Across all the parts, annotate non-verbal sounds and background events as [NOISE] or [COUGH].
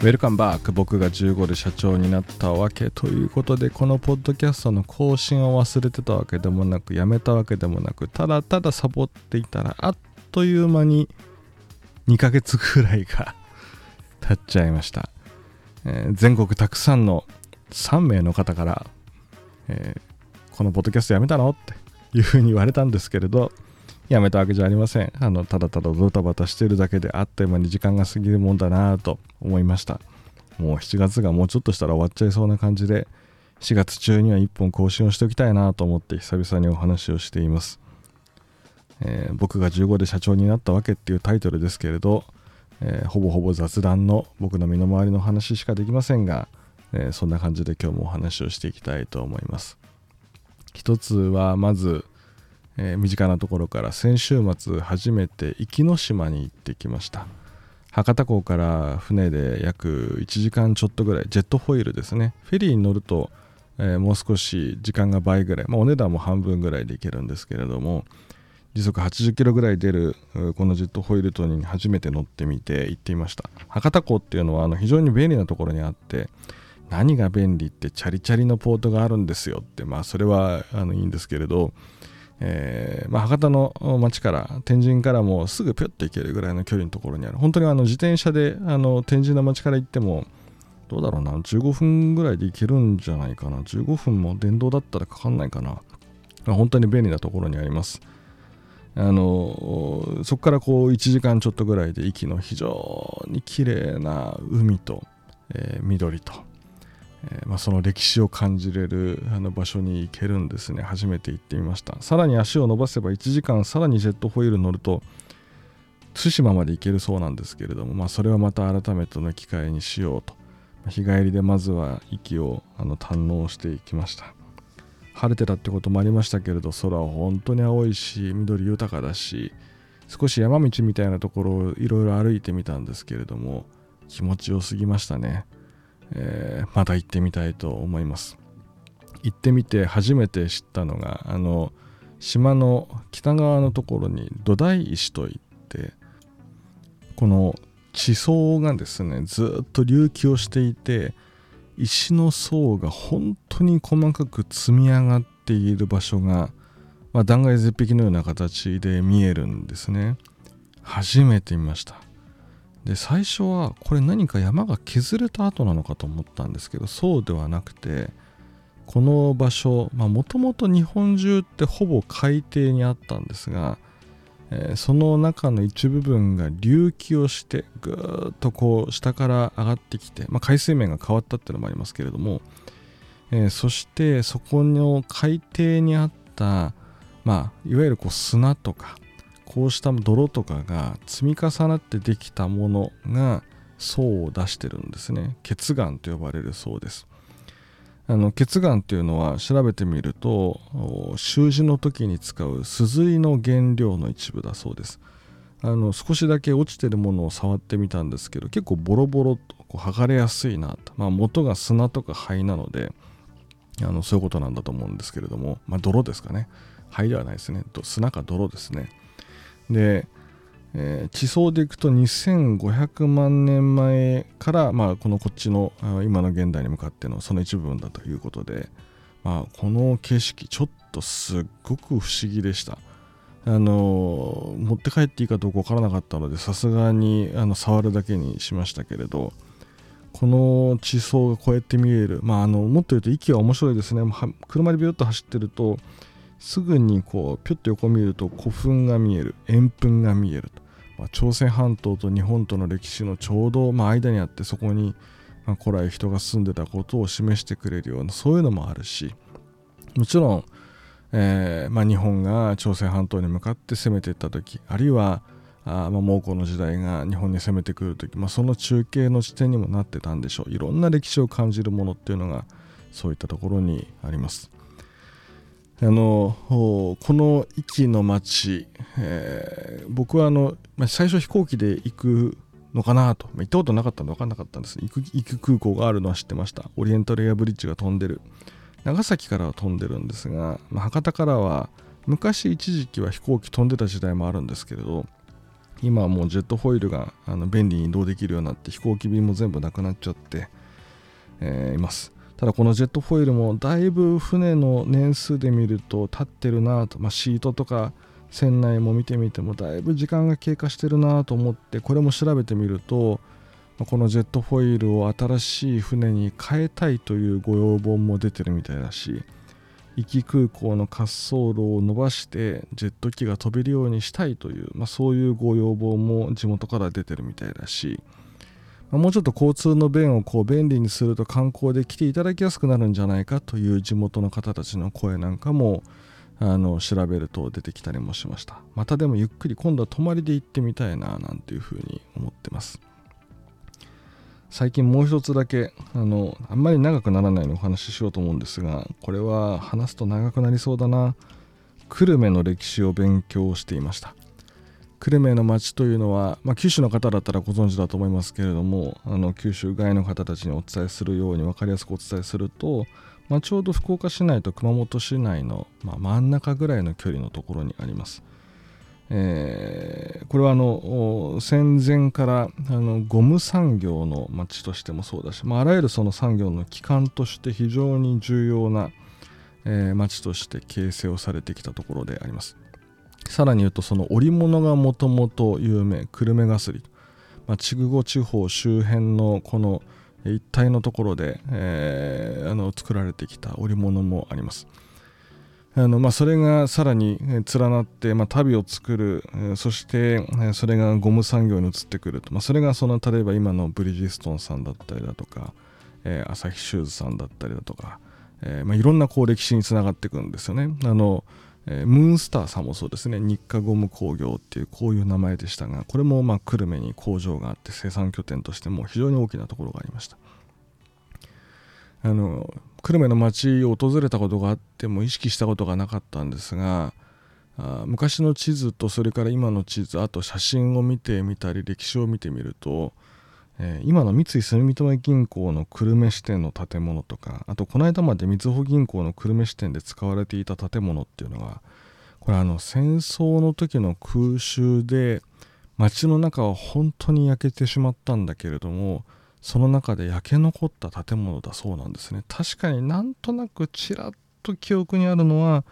ウェルカムバック僕が15で社長になったわけということでこのポッドキャストの更新を忘れてたわけでもなくやめたわけでもなくただただサボっていたらあっという間に2ヶ月ぐらいが経っちゃいました、えー、全国たくさんの3名の方から、えー、このポッドキャストやめたの？っていうふうに言われたんですけれどやめたわけじゃありません。あの、ただただドタバタしてるだけであっという間に時間が過ぎるもんだなと思いました。もう7月がもうちょっとしたら終わっちゃいそうな感じで、4月中には1本更新をしておきたいなと思って久々にお話をしています。えー、僕が15で社長になったわけっていうタイトルですけれど、えー、ほぼほぼ雑談の僕の身の回りの話しかできませんが、えー、そんな感じで今日もお話をしていきたいと思います。一つはまず、えー、身近なところから先週末初めて壱岐島に行ってきました。博多港から船で約1時間ちょっとぐらいジェットホイールですね。フェリーに乗ると、えー、もう少し時間が倍ぐらい、まあ、お値段も半分ぐらいで行けるんですけれども時速80キロぐらい出るこのジェットホイール島に初めて乗ってみて行ってみました。博多港っていうのはあの非常に便利なところにあって何が便利ってチャリチャリのポートがあるんですよってまあそれはあのいいんですけれどえーまあ、博多の町から天神からもすぐぴょっと行けるぐらいの距離のところにある。本当にあの自転車であの天神の町から行ってもどうだろうな15分ぐらいで行けるんじゃないかな。15分も電動だったらかかんないかな。本当に便利なところにあります。あのそこからこう1時間ちょっとぐらいで息の非常に綺麗な海と、えー、緑と。えー、まあ、その歴史を感じれるあの場所に行けるんですね。初めて行ってみました。さらに足を伸ばせば1時間さらにジェットホイール乗ると対馬まで行けるそうなんですけれども、まあ、それはまた改めての機会にしようと。日帰りでまずは息をあの堪能していきました。晴れてたってこともありましたけれど空は本当に青いし緑豊かだし少し山道みたいなところをいろいろ歩いてみたんですけれども気持ちよすぎましたね。えー、また行ってみたいと思います。行ってみて初めて知ったのがあの島の北側のところに土台石といってこの地層がですねずっと隆起をしていて石の層が本当に細かく積み上がっている場所が、まあ、断崖絶壁のような形で見えるんですね。初めて見ました。で最初はこれ何か山が削れた後なのかと思ったんですけどそうではなくてこの場所もともと日本中ってほぼ海底にあったんですが、えー、その中の一部分が隆起をしてぐーっとこう下から上がってきて、まあ、海水面が変わったっていうのもありますけれども、えー、そしてそこの海底にあった、まあ、いわゆるこう砂とかこうした泥とかが積み重なってできたものが層を出してるんですね。血岩と呼ばれる層です。あの血岩っていうのは調べてみると習字の時に使う髄の原料の一部だそうです。あの少しだけ落ちてるものを触ってみたんですけど結構ボロボロとこう剥がれやすいなと、まあ、元が砂とか灰なのであのそういうことなんだと思うんですけれども、まあ、泥ですかね。灰ではないですね。砂か泥ですね。で、えー、地層でいくと2500万年前から、まあ、このこっちの今の現代に向かってのその一部分だということで、まあ、この景色ちょっとすっごく不思議でした。あの持って帰っていいかどうか分からなかったのでさすがにあの触るだけにしましたけれどこの地層がこうやって見える、まあ、あのもっと言うと息は面白いですね車でビュッと走ってるとすぐにこうピュッと横見ると古墳が見える円墳が見えると、まあ、朝鮮半島と日本との歴史のちょうど、まあ、間にあってそこに、まあ、古来人が住んでたことを示してくれるようなそういうのもあるし。もちろん、えーまあ、日本が朝鮮半島に向かって攻めていった時あるいはあまあ、蒙古の時代が日本に攻めてくる時、まあ、その中継の地点にもなってたんでしょう。いろんな歴史を感じるものっていうのがそういったところにあります。あのこの壱岐の町、えー、僕はあの、最初飛行機で行くのかなと、行ったことなかったんで分かんなかったんです。行く行く空港があるのは知ってました。オリエンタルエアブリッジが飛んでる。長崎からは飛んでるんですが、まあ、博多からは昔一時期は飛行機飛んでた時代もあるんですけれど今はもうジェットフォイルがあの便利に移動できるようになって飛行機便も全部なくなっちゃって、えー、います。ただこのジェットフォイルもだいぶ船の年数で見ると立ってるなと、まあ、シートとか船内も見てみてもだいぶ時間が経過してるなと思ってこれも調べてみるとこのジェットフォイルを新しい船に変えたいというご要望も出てるみたいだし壱岐空港の滑走路を伸ばしてジェット機が飛べるようにしたいという、まあ、そういうご要望も地元から出てるみたいだし、もうちょっと交通の便をこう便利にすると観光で来ていただきやすくなるんじゃないかという地元の方たちの声なんかもあの調べると出てきたりもしました。またでもゆっくり今度は泊まりで行ってみたいななんていうふうに思ってます。最近もう一つだけあのあんまり長くならないようにお話ししようと思うんですがこれは話すと長くなりそうだな。久留米の歴史を勉強していました。久留米の町というのは、まあ、九州の方だったらご存知だと思いますけれどもあの九州外の方たちにお伝えするように分かりやすくお伝えするとまあ、ちょうど福岡市内と熊本市内の、まあ、真ん中ぐらいの距離のところにあります。えー、これはあの戦前からあのゴム産業の町としてもそうだし、まあ、あらゆるその産業の基幹として非常に重要な、えー、町として形成をされてきたところであります。さらに言うとその織物がもともと有名久留米がすり、まあ、筑後地方周辺のこの一帯のところで、えー、あの作られてきた織物もあります。あのまあ、それがさらに連なって、まあ、足袋を作る、そしてそれがゴム産業に移ってくると、まあ、それがその例えば今のブリヂストンさんだったりだとか、えー、朝日シューズさんだったりだとか、えーまあ、いろんなこう歴史につながっていくんですよね。あのえー、ムーンスターさんもそうですね。日課ゴム工業っていうこういう名前でしたがこれもまあ久留米に工場があって生産拠点としても非常に大きなところがありました。あの久留米の町を訪れたことがあっても意識したことがなかったんですがあ昔の地図とそれから今の地図あと写真を見てみたり歴史を見てみるとえー、今の三井住友銀行の久留米支店の建物とかあとこの間までみずほ銀行の久留米支店で使われていた建物っていうのはこれあの戦争の時の空襲で街の中は本当に焼けてしまったんだけれどもその中で焼け残った建物だそうなんですね。確かになんとなくちらっと記憶にあるのは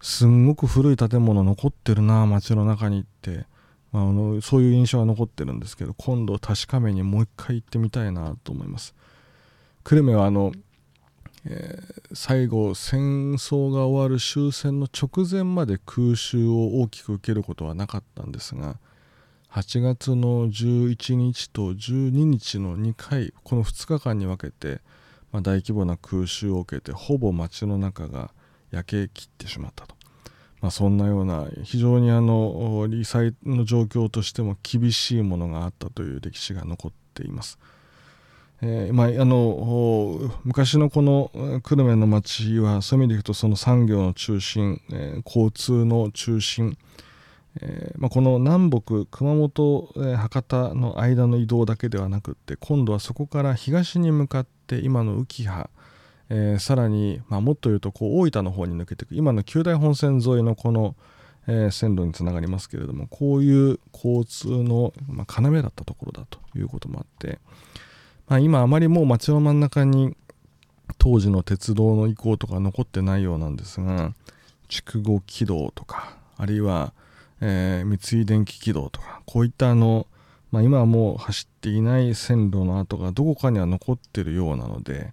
すんごく古い建物残ってるな街の中にってあ、のそういう印象は残ってるんですけど今度確かめにもう一回行ってみたいなと思います。久留米はあの、えー、最後戦争が終わる終戦の直前まで空襲を大きく受けることはなかったんですが8月の11日と12日の2回この2日間に分けて、まあ、大規模な空襲を受けてほぼ街の中が焼けきってしまったと。まあ、そんなような非常にあの理災の状況としても厳しいものがあったという歴史が残っています。えーまあ、あの昔のこの久留米の町はそういう意味でいくとその産業の中心、えー、交通の中心、えーまあ、この南北熊本、えー、博多の間の移動だけではなくって今度はそこから東に向かって今の浮羽えー、さらに、まあ、もっと言うとこう大分の方に抜けていく。今の九大本線沿いのこの、えー、線路につながりますけれどもこういう交通の、まあ、要だったところだということもあって、まあ、今あまりもう街の真ん中に当時の鉄道の遺構とか残ってないようなんですが筑後軌道とかあるいは、えー、三井電気軌道とかこういったあの、まあ、今はもう走っていない線路の跡がどこかには残ってるようなので、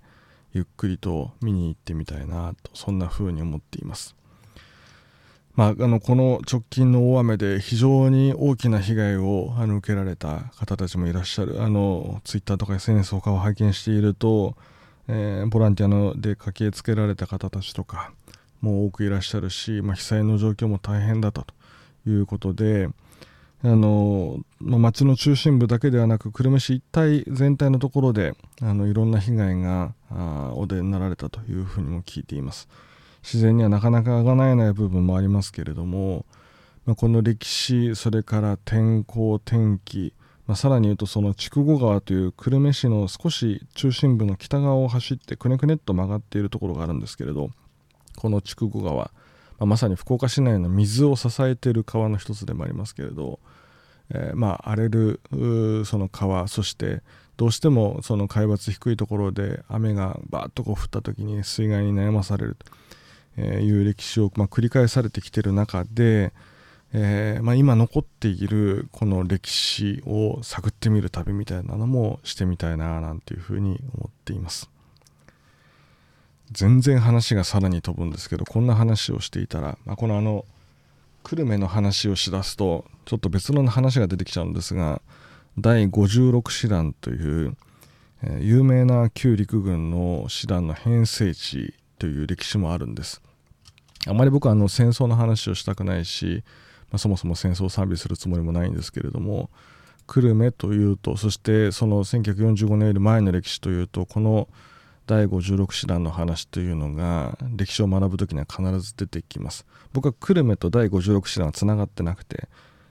ゆっくりと見に行ってみたいなとそんな風に思っています。まあ、あのこの直近の大雨で非常に大きな被害をあの受けられた方たちもいらっしゃるあのツイッターとか SNS 他を拝見していると、えー、ボランティアので駆けつけられた方たちとかも多くいらっしゃるし、まあ、被災の状況も大変だったということで、あの、まあ、町の中心部だけではなく久留米市一帯全体のところであのいろんな被害があお出になられたというふうにも聞いています。自然にはなかなかあがなえない部分もありますけれども、まあ、この歴史それから天候天気、まあ、さらに言うとその筑後川という久留米市の少し中心部の北側を走ってくねくねっと曲がっているところがあるんですけれどこの筑後川ま、まさに福岡市内の水を支えている川の一つでもありますけれど、えー、まあ荒れるその川そしてどうしてもその海抜低いところで雨がバーッとこう降った時に水害に悩まされるという歴史をまあ繰り返されてきてる中で、えー、まあ、今残っているこの歴史を探ってみる旅みたいなのもしてみたいななんていうふうに思っています。全然話がさらに飛ぶんですけどこんな話をしていたら、まあ、このあの久留米の話をしだすとちょっと別の話が出てきちゃうんですが第56師団という、えー、有名な旧陸軍の師団の編成地という歴史もあるんです。あまり僕はあの戦争の話をしたくないし、まあ、そもそも戦争を賛美するつもりもないんですけれども久留米というとそしてその1945年より前の歴史というとこの第56師団の話というのが歴史を学ぶ時には必ず出てきます。僕は久留米と第56師団はつながってなくて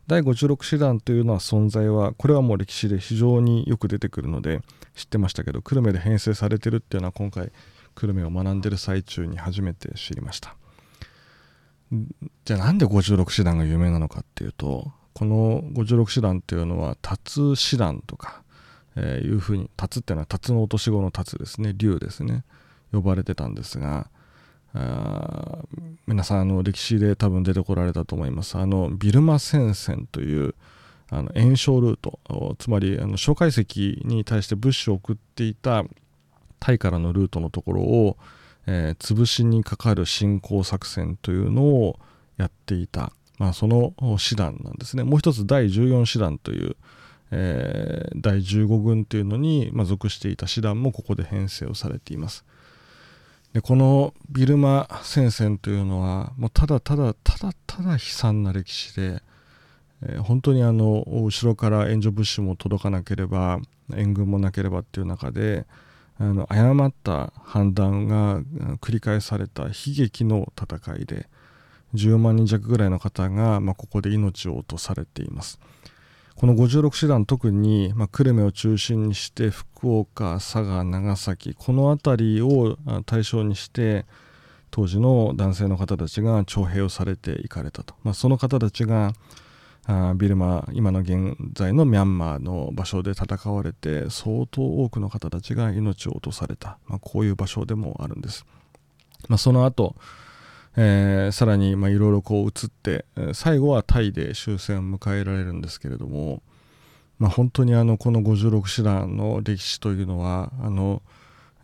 第56師団というのは存在はこれはもう歴史で非常によく出てくるので知ってましたけど久留米で編成されてるっていうのは今回久留米を学んでる最中に初めて知りました。じゃあなんで56師団が有名なのかっていうとこの56師団っていうのは辰師団とかえー、いうふうに辰っていうのは辰の落とし子の辰ですね。竜ですね。呼ばれてたんですがあ皆さんあの歴史で多分出てこられたと思います。あのビルマ戦線というあの炎症ルートつまりあの蒋介石に対して物資を送っていたタイからのルートのところを、えー、潰しにかかる侵攻作戦というのをやっていた、まあ、その師団なんですね。もう一つ第14師団というえー、第15軍というのに、まあ、属していた師団もここで編成をされています。でこのビルマ戦線というのはもうただただただただ悲惨な歴史で、えー、本当にあの後ろから援助物資も届かなければ援軍もなければっていう中であの誤った判断が繰り返された悲劇の戦いで10万人弱ぐらいの方が、まあ、ここで命を落とされています。この56師団特に、まあ、久留米を中心にして福岡佐賀長崎この辺りを対象にして当時の男性の方たちが徴兵をされていかれたと、まあ、その方たちがあビルマ今の現在のミャンマーの場所で戦われて相当多くの方たちが命を落とされた、まあ、こういう場所でもあるんです、まあ、その後えー、さらにいろいろこう移って最後はタイで終戦を迎えられるんですけれども、まあ、本当にあのこの56師団の歴史というのはあの、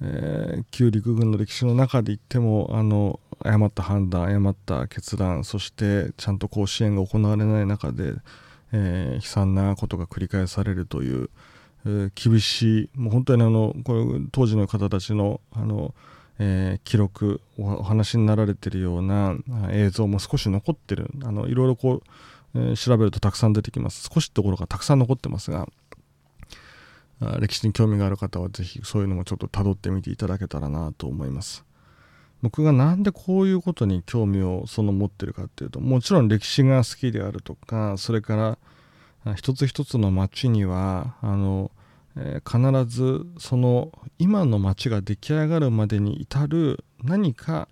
えー、旧陸軍の歴史の中で言ってもあの誤った判断誤った決断そしてちゃんとこう支援が行われない中で、えー、悲惨なことが繰り返されるという、えー、厳しいもう本当にあのこ当時の方たちのあのえー、記録お話になられてるような映像も少し残ってる。あのいろいろこう、えー、調べるとたくさん出てきます。少しところがたくさん残ってますが歴史に興味がある方は是非そういうのもちょっと辿ってみていただけたらなと思います。僕が何でこういうことに興味をその持ってるかっていうともちろん歴史が好きであるとかそれから一つ一つの町にはあのえ、必ずその今の街が出来上がるまでに至る何か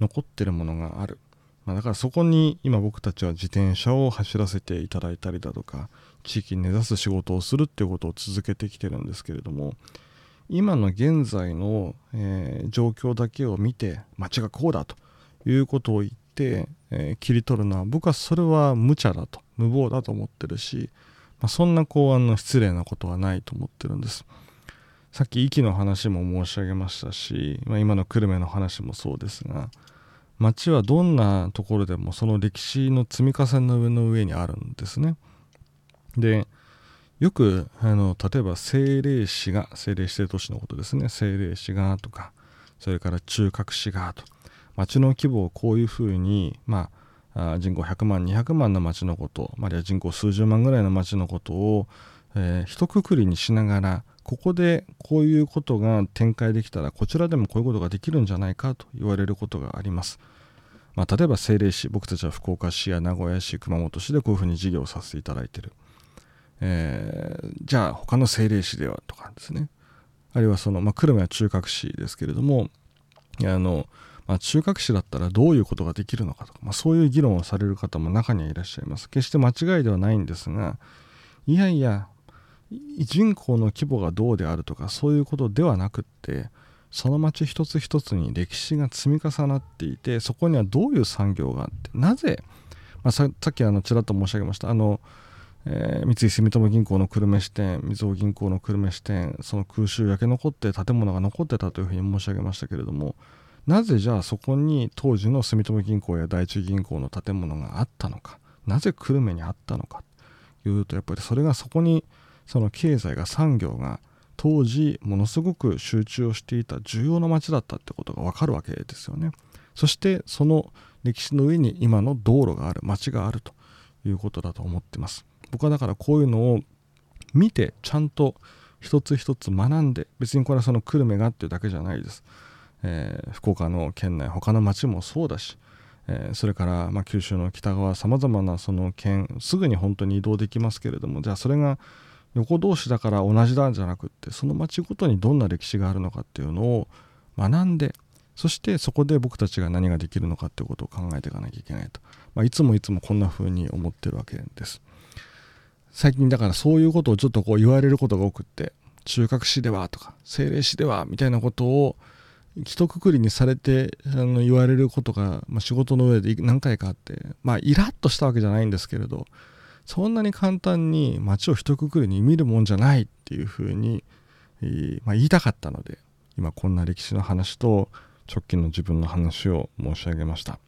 残ってるものがある、まあ、だからそこに今僕たちは自転車を走らせていただいたりだとか地域に根ざす仕事をするっていうことを続けてきてるんですけれども今の現在の、えー、状況だけを見て街がこうだということを言って、えー、切り取るのは僕はそれは無茶だと無謀だと思ってるしまあ、そんなこうあの失礼なことはないと思ってるんです。さっき息の話も申し上げましたし、まあ、今の久留米の話もそうですが町はどんなところでもその歴史の積み重ねの上の上にあるんですね。でよくあの例えば政令市が政令指定都市のことですね。政令市がとかそれから中核市がと。町の規模をこういうふうにまあ人口100万200万の町のことあるいは人口数十万ぐらいの町のことを、えー、一括りにしながらここでこういうことが展開できたらこちらでもこういうことができるんじゃないかと言われることがあります。まあ、例えば政令市僕たちは福岡市や名古屋市熊本市でこういうふうに事業をさせていただいている、えー、じゃあ他の政令市ではとかですねあるいはその、まあ、久留米は中核市ですけれどもあのまあ、中核市だったらどういうことができるのかとか、まあ、そういう議論をされる方も中にはいらっしゃいます。決して間違いではないんですがいやいや人口の規模がどうであるとかそういうことではなくってその町一つ一つに歴史が積み重なっていてそこにはどういう産業があってなぜ、まあ、さっきあのちらっと申し上げましたあの、えー、三井住友銀行の久留米支店みずほ銀行の久留米支店その空襲焼け残って建物が残ってたというふうに申し上げましたけれどもなぜじゃあそこに当時の住友銀行や第一銀行の建物があったのかなぜ久留米にあったのかというとやっぱりそれがそこにその経済が産業が当時ものすごく集中をしていた重要な町だったってことがわかるわけですよね。そしてその歴史の上に今の道路がある町があるということだと思ってます。僕はだからこういうのを見てちゃんと一つ一つ学んで別にこれはその久留米がっていうだけじゃないです。えー、福岡の県内他の町もそうだし、えー、それから、まあ、九州の北側さまざまなその県すぐに本当に移動できますけれどもじゃあそれが横同士だから同じだじゃなくってその町ごとにどんな歴史があるのかっていうのを学んでそしてそこで僕たちが何ができるのかっていうことを考えていかなきゃいけないと、まあ、いつもいつもこんな風に思ってるわけです。最近だからそういうことをちょっとこう言われることが多くって中核史ではとか政令史ではみたいなことを一括りにされてあの言われることが、まあ、仕事の上で何回かあってまあイラッとしたわけじゃないんですけれどそんなに簡単に街を一括りに見るもんじゃないっていうふうに、まあ、言いたかったので今こんな歴史の話と直近の自分の話を申し上げました。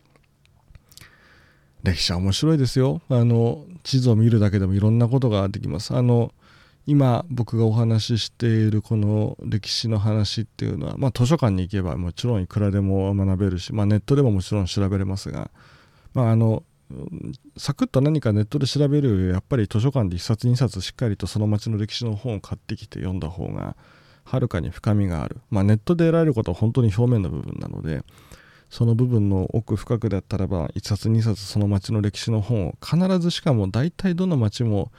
歴史は面白いですよ。あの地図を見るだけでもいろんなことができます。あの今僕がお話ししているこの歴史の話っていうのは、まあ、図書館に行けばもちろんいくらでも学べるし、まあ、ネットでももちろん調べれますが、まあ、あのサクッと何かネットで調べるよりやっぱり図書館で1冊2冊しっかりとその町の歴史の本を買ってきて読んだ方がはるかに深みがある、まあ、ネットで得られることは本当に表面の部分なのでその部分の奥深くだったらば1冊2冊その町の歴史の本を必ずしかも大体どの町も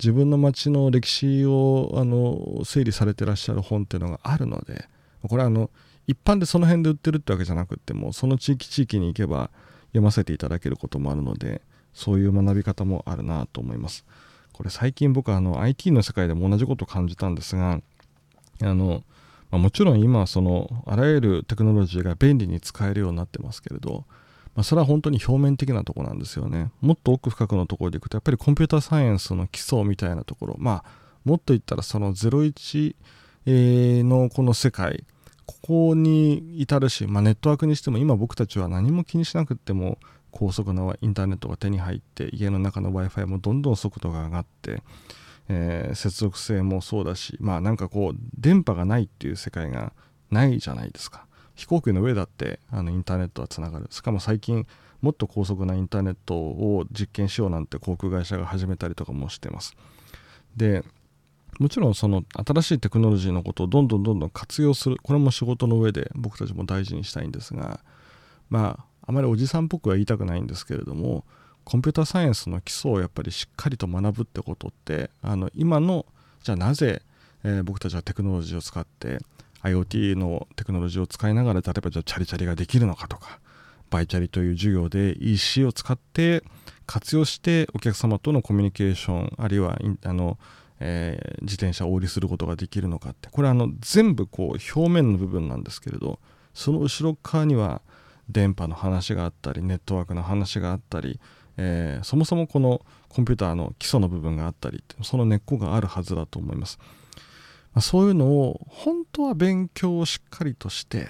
自分の町の歴史をあの整理されてらっしゃる本っていうのがあるのでこれはあの一般でその辺で売ってるってわけじゃなくってもその地域地域に行けば読ませていただけることもあるのでそういう学び方もあるなと思います。これ最近僕はあの IT の世界でも同じことを感じたんですがあの、まあ、もちろん今そのあらゆるテクノロジーが便利に使えるようになってますけれど、まあ、それは本当に表面的なとこなんですよね。もっと奥深くのところでいくとやっぱりコンピューターサイエンスの基礎みたいなところ。まあもっと言ったらその01のこの世界。ここに至るし、まあ、ネットワークにしても今僕たちは何も気にしなくても高速なインターネットが手に入って家の中の w i f i もどんどん速度が上がって、えー、接続性もそうだしまあなんかこう電波がないっていう世界がないじゃないですか。飛行機の上だってあのインターネットはつながる。しかも最近もっと高速なインターネットを実験しようなんて航空会社が始めたりとかもしてます。でもちろんその新しいテクノロジーのことをどんどんどんどん活用する。これも仕事の上で僕たちも大事にしたいんですがまああまりおじさんっぽくは言いたくないんですけれどもコンピューターサイエンスの基礎をやっぱりしっかりと学ぶってことってあの今のじゃあなぜ、えー、僕たちはテクノロジーを使って IoT のテクノロジーを使いながら例えばじゃあチャリチャリができるのかとかバイチャリという授業で EC を使って活用してお客様とのコミュニケーションあるいはあのえー、自転車をお売りすることができるのかって。これはあの全部こう表面の部分なんですけれどその後ろ側には電波の話があったりネットワークの話があったり、えー、そもそもこのコンピューターの基礎の部分があったりその根っこがあるはずだと思います、そういうのを本当は勉強をしっかりとして、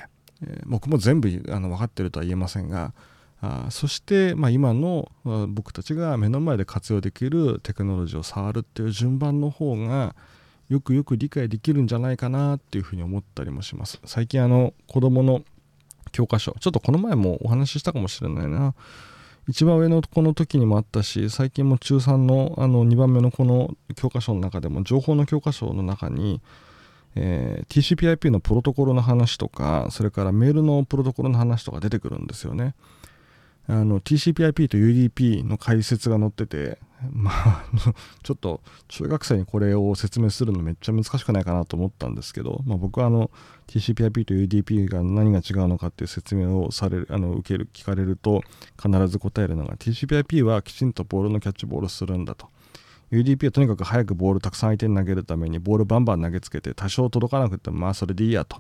僕も全部あの分かってるとは言えませんがあそして、まあ、今の僕たちが目の前で活用できるテクノロジーを触るっていう順番の方がよくよく理解できるんじゃないかなっていうふうに思ったりもします。最近あの子供の教科書ちょっとこの前もお話ししたかもしれないな。一番上のこの時にもあったし最近も中3のあの2番目のこの教科書の中でも情報の教科書の中にえー、TCPIP のプロトコルの話とかそれからメールのプロトコルの話とか出てくるんですよね。TCPIP と UDP の解説が載ってて [LAUGHS] まあ [LAUGHS] ちょっと中学生にこれを説明するのめっちゃ難しくないかなと思ったんですけど、まあ、僕はあの TCPIP と UDP が何が違うのかっていう説明をされるあの受ける聞かれると必ず答えるのが TCPIP はきちんとボールのキャッチボールするんだと。UDP はとにかく早くボールたくさん相手に投げるためにボールバンバン投げつけて多少届かなくてもまあそれでいいやと、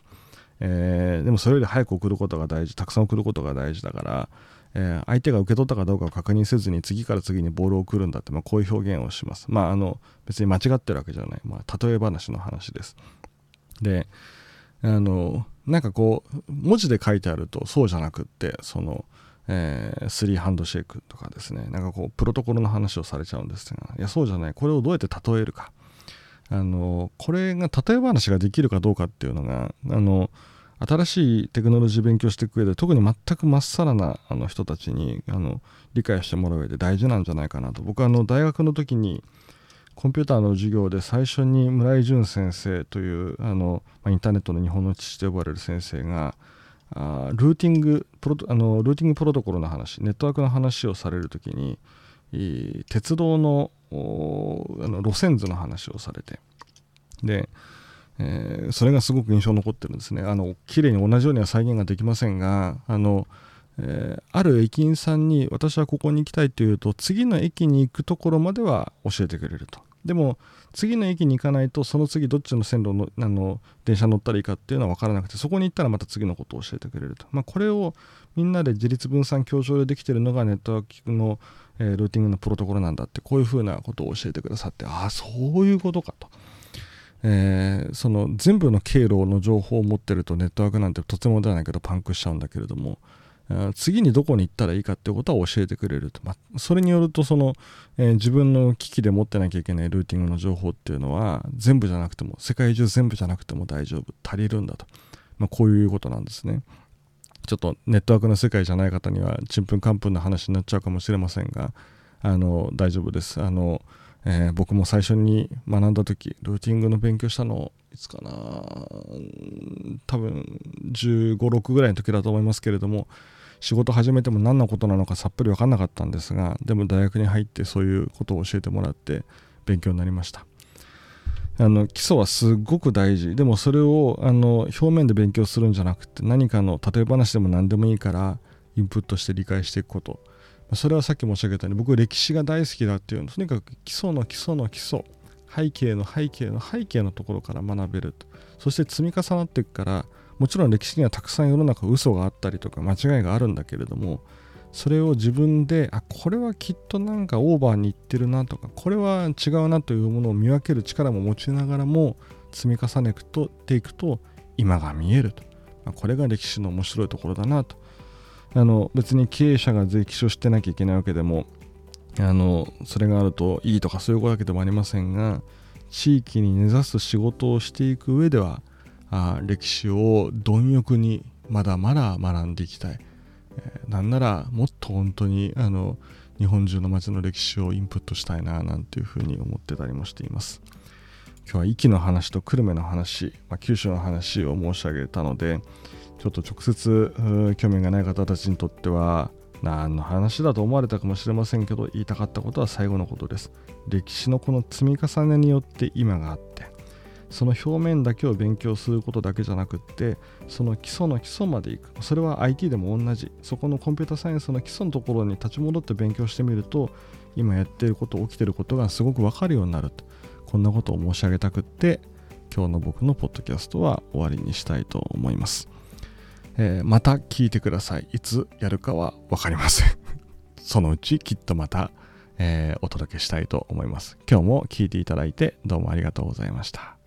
えー、でもそれより早く送ることが大事たくさん送ることが大事だから、えー、相手が受け取ったかどうかを確認せずに次から次にボールを送るんだって、まあ、こういう表現をします。まああの別に間違ってるわけじゃない、まあ、例え話の話です。であのなんかこう文字で書いてあるとそうじゃなくってそのえー、スリーハンドシェイクとかですね。なんかこうプロトコルの話をされちゃうんですがいやそうじゃない。これをどうやって例えるか。あのこれが例え話ができるかどうかっていうのがあの新しいテクノロジー勉強していく上で特に全くまっさらなあの人たちにあの理解してもらう上で大事なんじゃないかなと。僕はあの大学の時にコンピューターの授業で最初に村井淳先生というあの、ま、インターネットの日本の父と呼ばれる先生がルーティングプロあのルーティングプロトコルの話ネットワークの話をされる時に鉄道のあの路線図の話をされて。で、えー、それがすごく印象に残ってるんですね。あの綺麗に同じようには再現ができませんがあの、えー、ある駅員さんに私はここに行きたいというと次の駅に行くところまでは教えてくれると。でも次の駅に行かないとその次どっちの線路のあの電車乗ったらいいかっていうのは分からなくてそこに行ったらまた次のことを教えてくれると、まあ、これをみんなで自立分散協調でできてるのがネットワークの、えー、ルーティングのプロトコルなんだってこういうふうなことを教えてくださってああそういうことかと。えー、その全部の経路の情報を持ってるとネットワークなんてとてもではないけどパンクしちゃうんだけれども次にどこに行ったらいいかっていうことは教えてくれると、まあ、それによるとその、えー、自分の機器で持ってなきゃいけないルーティングの情報っていうのは全部じゃなくても世界中全部じゃなくても大丈夫足りるんだと、まあ、こういうことなんですね。ちょっとネットワークの世界じゃない方にはちんぷんかんぷんな話になっちゃうかもしれませんがあの大丈夫です。あの、えー、僕も最初に学んだ時ルーティングの勉強したのいつかな多分1 5 6ぐらいの時だと思いますけれども仕事始めても何のことなのかさっぱり分かんなかったんですがでも大学に入ってそういうことを教えてもらって勉強になりました。あの基礎はすごく大事。でもそれをあの表面で勉強するんじゃなくて何かの例え話でも何でもいいからインプットして理解していくこと。それはさっき申し上げたように僕歴史が大好きだっていうのとにかく基礎の基礎の基礎。背景の背景の背景のところから学べると。そして積み重なっていくからもちろん歴史にはたくさん世の中嘘があったりとか間違いがあるんだけれどもそれを自分であこれはきっとなんかオーバーにいってるなとかこれは違うなというものを見分ける力も持ちながらも積み重ねていくと今が見えると、まあ、これが歴史の面白いところだなと。あの別に経営者が歴史を知ってなきゃいけないわけでもあのそれがあるといいとかそういうわけでもありませんが地域に根ざす仕事をしていく上ではあ歴史を貪欲にまだまだ学んでいきたい、えー、なんならもっと本当にあの日本中の街の歴史をインプットしたいななんていうふうに思ってたりもしています。今日は壱岐の話と久留米の話、まあ、九州の話を申し上げたのでちょっと直接興味がない方たちにとっては何の話だと思われたかもしれませんけど言いたかったことは最後のことです。歴史のこの積み重ねによって今があってその表面だけを勉強することだけじゃなくってその基礎の基礎までいく。それは IT でも同じ。そこのコンピュータサイエンスの基礎のところに立ち戻って勉強してみると今やっていること起きてることがすごく分かるようになると。こんなことを申し上げたくって今日の僕のポッドキャストは終わりにしたいと思います、えー、また聞いてください。いつやるかは分かりません。[LAUGHS] そのうちきっとまた、えー、お届けしたいと思います。今日も聞いていただいてどうもありがとうございました。